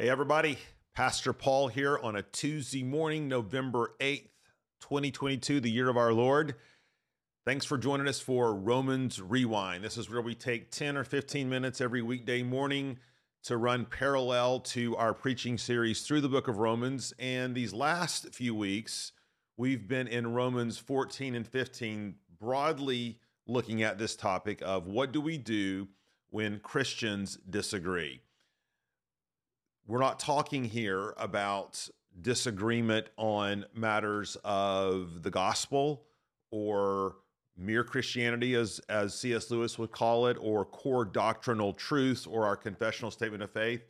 Hey, everybody. Pastor Paul here on a Tuesday morning, November 8th, 2022, the year of our Lord. Thanks for joining us for Romans Rewind. This is where we take 10 or 15 minutes every weekday morning to run parallel to our preaching series through the book of Romans. And these last few weeks, we've been in Romans 14 and 15, broadly looking at this topic of what do we do when Christians disagree we're not talking here about disagreement on matters of the gospel or mere Christianity, as, as C.S. Lewis would call it, or core doctrinal truths or our confessional statement of faith.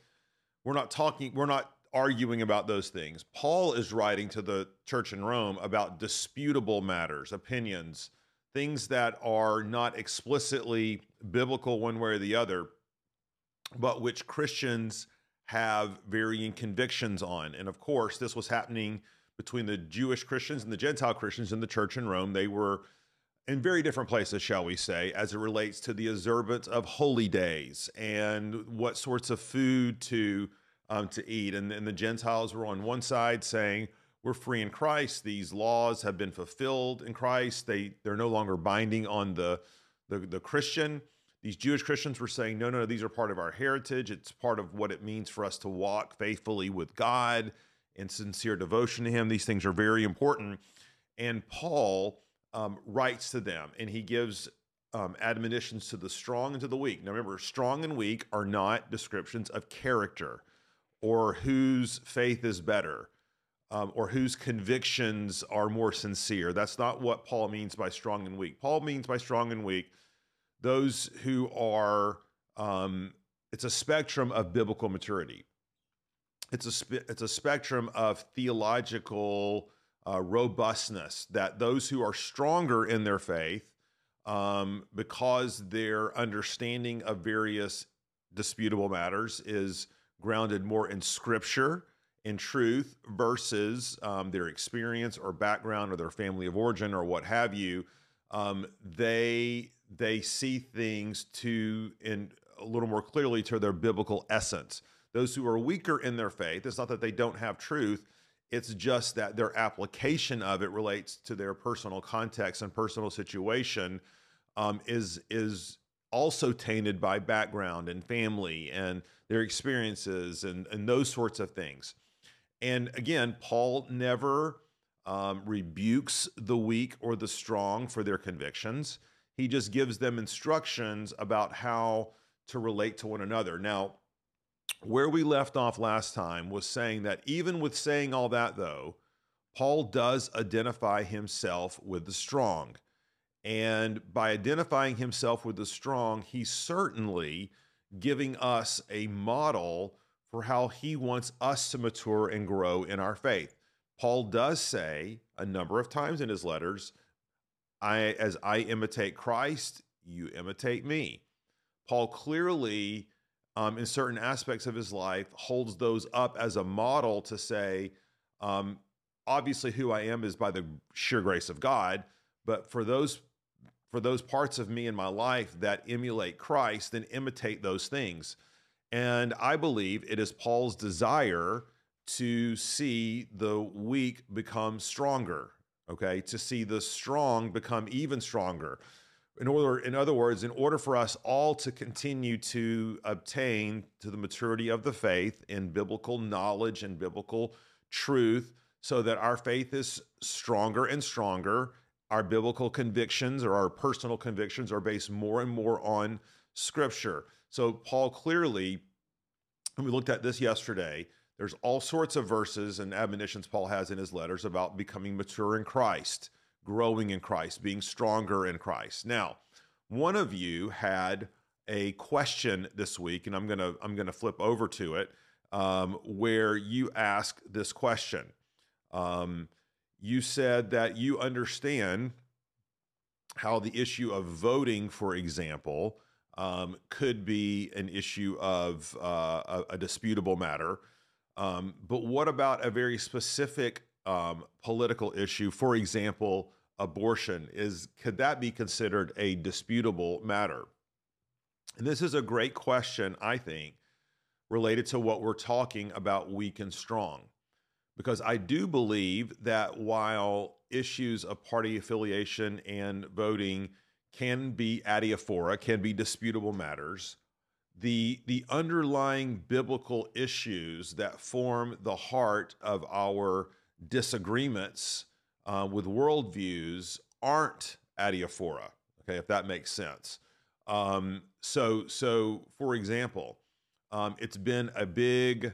We're not talking, we're not arguing about those things. Paul is writing to the church in Rome about disputable matters, opinions, things that are not explicitly biblical one way or the other, but which Christians have varying convictions on. And of course, this was happening between the Jewish Christians and the Gentile Christians in the church in Rome. They were in very different places, shall we say, as it relates to the observance of holy days and what sorts of food to um, to eat. And, and the Gentiles were on one side saying, "We're free in Christ. These laws have been fulfilled in Christ. They they're no longer binding on the the, the Christian." These Jewish Christians were saying, no, no, these are part of our heritage. It's part of what it means for us to walk faithfully with God in sincere devotion to Him. These things are very important. And Paul um, writes to them and he gives um, admonitions to the strong and to the weak. Now, remember, strong and weak are not descriptions of character or whose faith is better. Um, or whose convictions are more sincere. That's not what Paul means by strong and weak. Paul means by strong and weak those who are um, it's a spectrum of biblical maturity. It's a spe- it's a spectrum of theological uh, robustness that those who are stronger in their faith um, because their understanding of various disputable matters is grounded more in scripture in truth versus um, their experience or background or their family of origin or what have you um, they they see things to in a little more clearly to their biblical essence. Those who are weaker in their faith, it's not that they don't have truth, it's just that their application of it relates to their personal context and personal situation um, is is also tainted by background and family and their experiences and and those sorts of things. And again, Paul never um, rebukes the weak or the strong for their convictions. He just gives them instructions about how to relate to one another. Now, where we left off last time was saying that even with saying all that, though, Paul does identify himself with the strong. And by identifying himself with the strong, he's certainly giving us a model for how he wants us to mature and grow in our faith. Paul does say a number of times in his letters I as I imitate Christ, you imitate me. Paul clearly, um, in certain aspects of his life, holds those up as a model to say, um, obviously, who I am is by the sheer grace of God. But for those for those parts of me in my life that emulate Christ, then imitate those things. And I believe it is Paul's desire to see the weak become stronger okay, to see the strong become even stronger. In order, in other words, in order for us all to continue to obtain to the maturity of the faith in biblical knowledge and biblical truth, so that our faith is stronger and stronger, our biblical convictions or our personal convictions are based more and more on Scripture. So Paul clearly, and we looked at this yesterday, there's all sorts of verses and admonitions Paul has in his letters about becoming mature in Christ, growing in Christ, being stronger in Christ. Now, one of you had a question this week, and I'm gonna I'm gonna flip over to it, um, where you ask this question. Um, you said that you understand how the issue of voting, for example, um, could be an issue of uh, a, a disputable matter. Um, but what about a very specific um, political issue? For example, abortion is could that be considered a disputable matter? And this is a great question, I think, related to what we're talking about weak and strong. Because I do believe that while issues of party affiliation and voting can be adiaphora, can be disputable matters, the, the underlying biblical issues that form the heart of our disagreements uh, with worldviews aren't adiaphora. Okay, if that makes sense. Um, so, so for example, um, it's been a big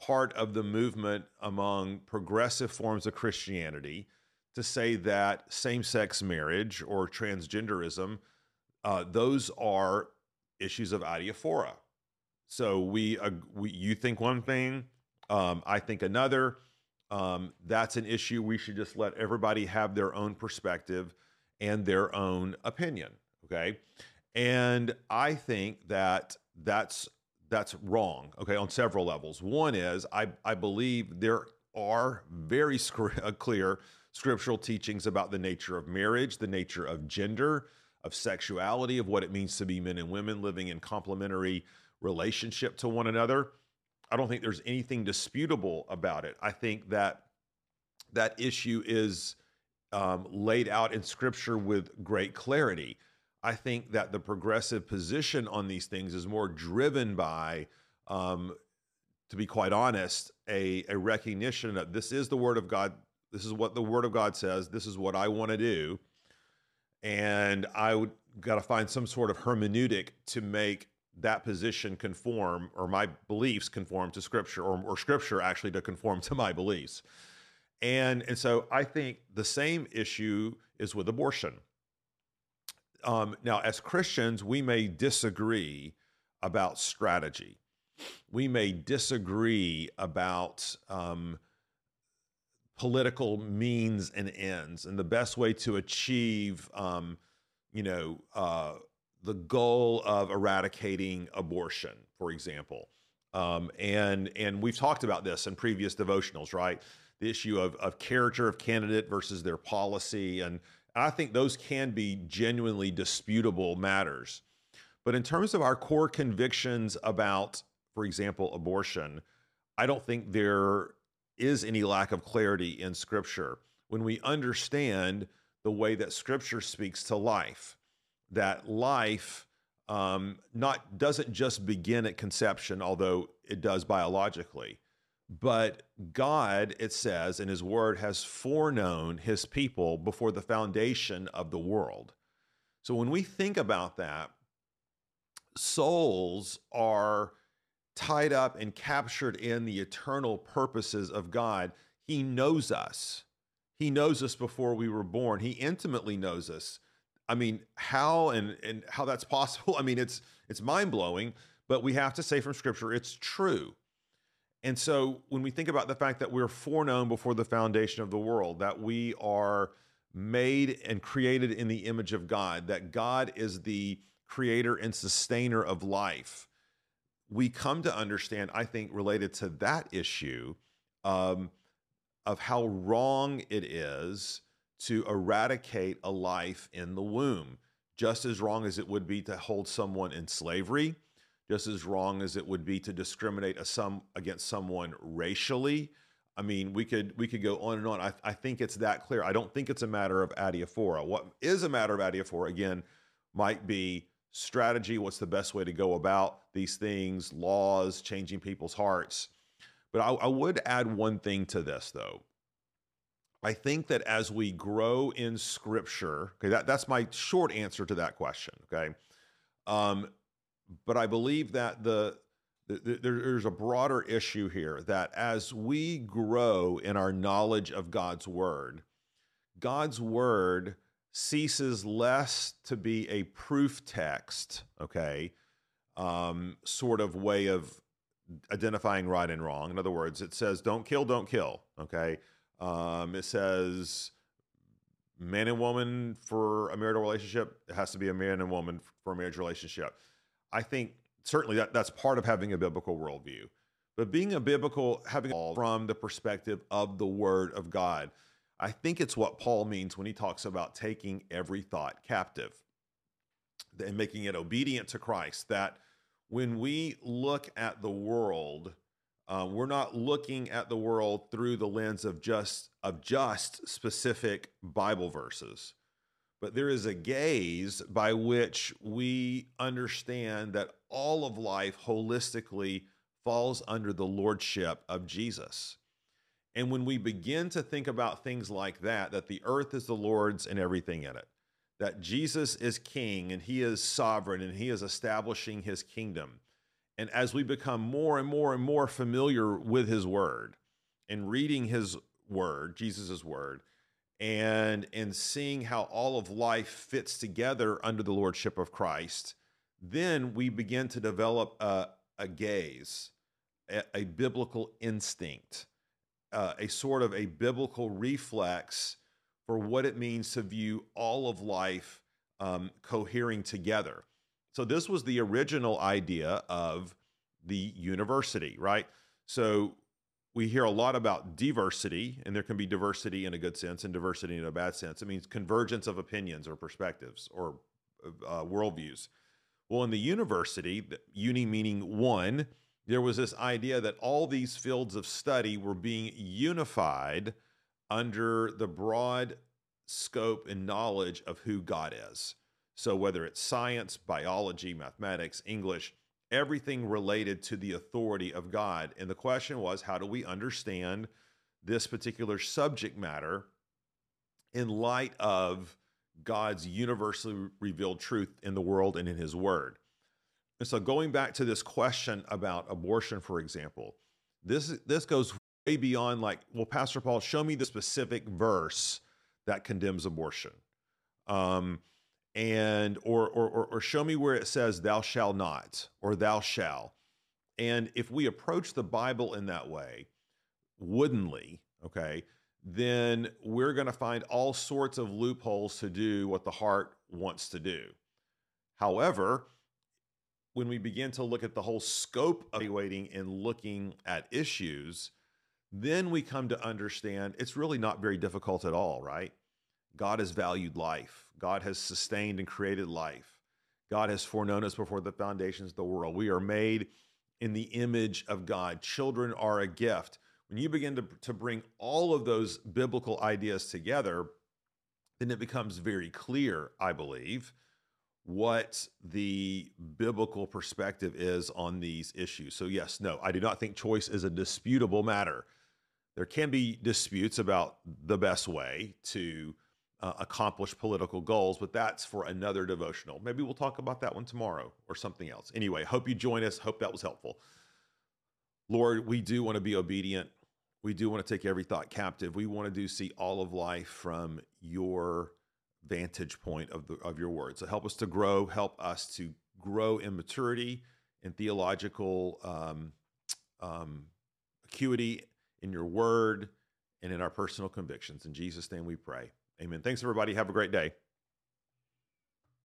part of the movement among progressive forms of Christianity to say that same-sex marriage or transgenderism, uh, those are issues of adiaphora. So we, uh, we you think one thing, um, I think another. Um, that's an issue we should just let everybody have their own perspective and their own opinion. Okay. And I think that that's that's wrong. Okay, on several levels. One is I I believe there are very uh, clear scriptural teachings about the nature of marriage, the nature of gender, of sexuality, of what it means to be men and women living in complementary relationship to one another. I don't think there's anything disputable about it. I think that that issue is um, laid out in scripture with great clarity. I think that the progressive position on these things is more driven by, um, to be quite honest, a, a recognition that this is the word of God. This is what the word of God says. This is what I want to do. And I would got to find some sort of hermeneutic to make that position conform or my beliefs conform to scripture or, or scripture actually to conform to my beliefs. And, and so I think the same issue is with abortion. Um, now, as Christians, we may disagree about strategy. We may disagree about um, political means and ends and the best way to achieve, um, you know, uh, the goal of eradicating abortion, for example. Um, and and we've talked about this in previous devotionals, right? the issue of, of character of candidate versus their policy. And I think those can be genuinely disputable matters. But in terms of our core convictions about, for example, abortion, I don't think there is any lack of clarity in Scripture. When we understand the way that Scripture speaks to life, that life um, not doesn't just begin at conception, although it does biologically, but God, it says in his word, has foreknown his people before the foundation of the world. So when we think about that, souls are tied up and captured in the eternal purposes of God. He knows us. He knows us before we were born. He intimately knows us. I mean, how and and how that's possible? I mean, it's it's mind-blowing, but we have to say from scripture it's true. And so when we think about the fact that we're foreknown before the foundation of the world, that we are made and created in the image of God, that God is the creator and sustainer of life, we come to understand, I think, related to that issue um, of how wrong it is to eradicate a life in the womb, just as wrong as it would be to hold someone in slavery just as wrong as it would be to discriminate some against someone racially. I mean, we could we could go on and on. I, I think it's that clear. I don't think it's a matter of adiaphora. What is a matter of adiaphora again might be strategy. What's the best way to go about these things? Laws, changing people's hearts. But I, I would add one thing to this though. I think that as we grow in Scripture, okay, that, that's my short answer to that question. Okay, um, but I believe that the, the, there's a broader issue here that as we grow in our knowledge of God's word, God's word ceases less to be a proof text, okay, um, sort of way of identifying right and wrong. In other words, it says, don't kill, don't kill, okay? Um, it says, man and woman for a marital relationship, it has to be a man and woman for a marriage relationship. I think certainly that that's part of having a biblical worldview. But being a biblical, having from the perspective of the Word of God, I think it's what Paul means when he talks about taking every thought captive and making it obedient to Christ. That when we look at the world, uh, we're not looking at the world through the lens of just of just specific Bible verses, but there is a gaze by which we understand that all of life holistically falls under the lordship of Jesus. And when we begin to think about things like that, that the earth is the Lord's and everything in it, that Jesus is king and he is sovereign and he is establishing his kingdom. And as we become more and more and more familiar with his word and reading his word, Jesus' word, and and seeing how all of life fits together under the lordship of Christ, then we begin to develop a, a gaze, a, a biblical instinct, uh, a sort of a biblical reflex for what it means to view all of life um, cohering together. So, this was the original idea of the university, right? So, we hear a lot about diversity, and there can be diversity in a good sense and diversity in a bad sense. It means convergence of opinions or perspectives or uh, worldviews. Well, in the university, uni meaning one, there was this idea that all these fields of study were being unified under the broad scope and knowledge of who God is. So, whether it's science, biology, mathematics, English, everything related to the authority of God. And the question was, how do we understand this particular subject matter in light of God's universally revealed truth in the world and in His Word? And so, going back to this question about abortion, for example, this this goes way beyond like, well, Pastor Paul, show me the specific verse that condemns abortion. Um, and or, or or show me where it says thou shall not or thou shall. And if we approach the Bible in that way, woodenly, okay, then we're going to find all sorts of loopholes to do what the heart wants to do. However, when we begin to look at the whole scope of evaluating and looking at issues, then we come to understand it's really not very difficult at all, right? God has valued life. God has sustained and created life. God has foreknown us before the foundations of the world. We are made in the image of God. Children are a gift. When you begin to, to bring all of those biblical ideas together, then it becomes very clear, I believe, what the biblical perspective is on these issues. So, yes, no, I do not think choice is a disputable matter. There can be disputes about the best way to uh, accomplish political goals, but that's for another devotional. Maybe we'll talk about that one tomorrow or something else. Anyway, hope you join us. Hope that was helpful. Lord, we do want to be obedient. We do want to take every thought captive. We want to do see all of life from your vantage point of the of your word. So help us to grow. Help us to grow in maturity and theological um, um, acuity in your word and in our personal convictions. In Jesus' name we pray. Amen. Thanks, everybody. Have a great day.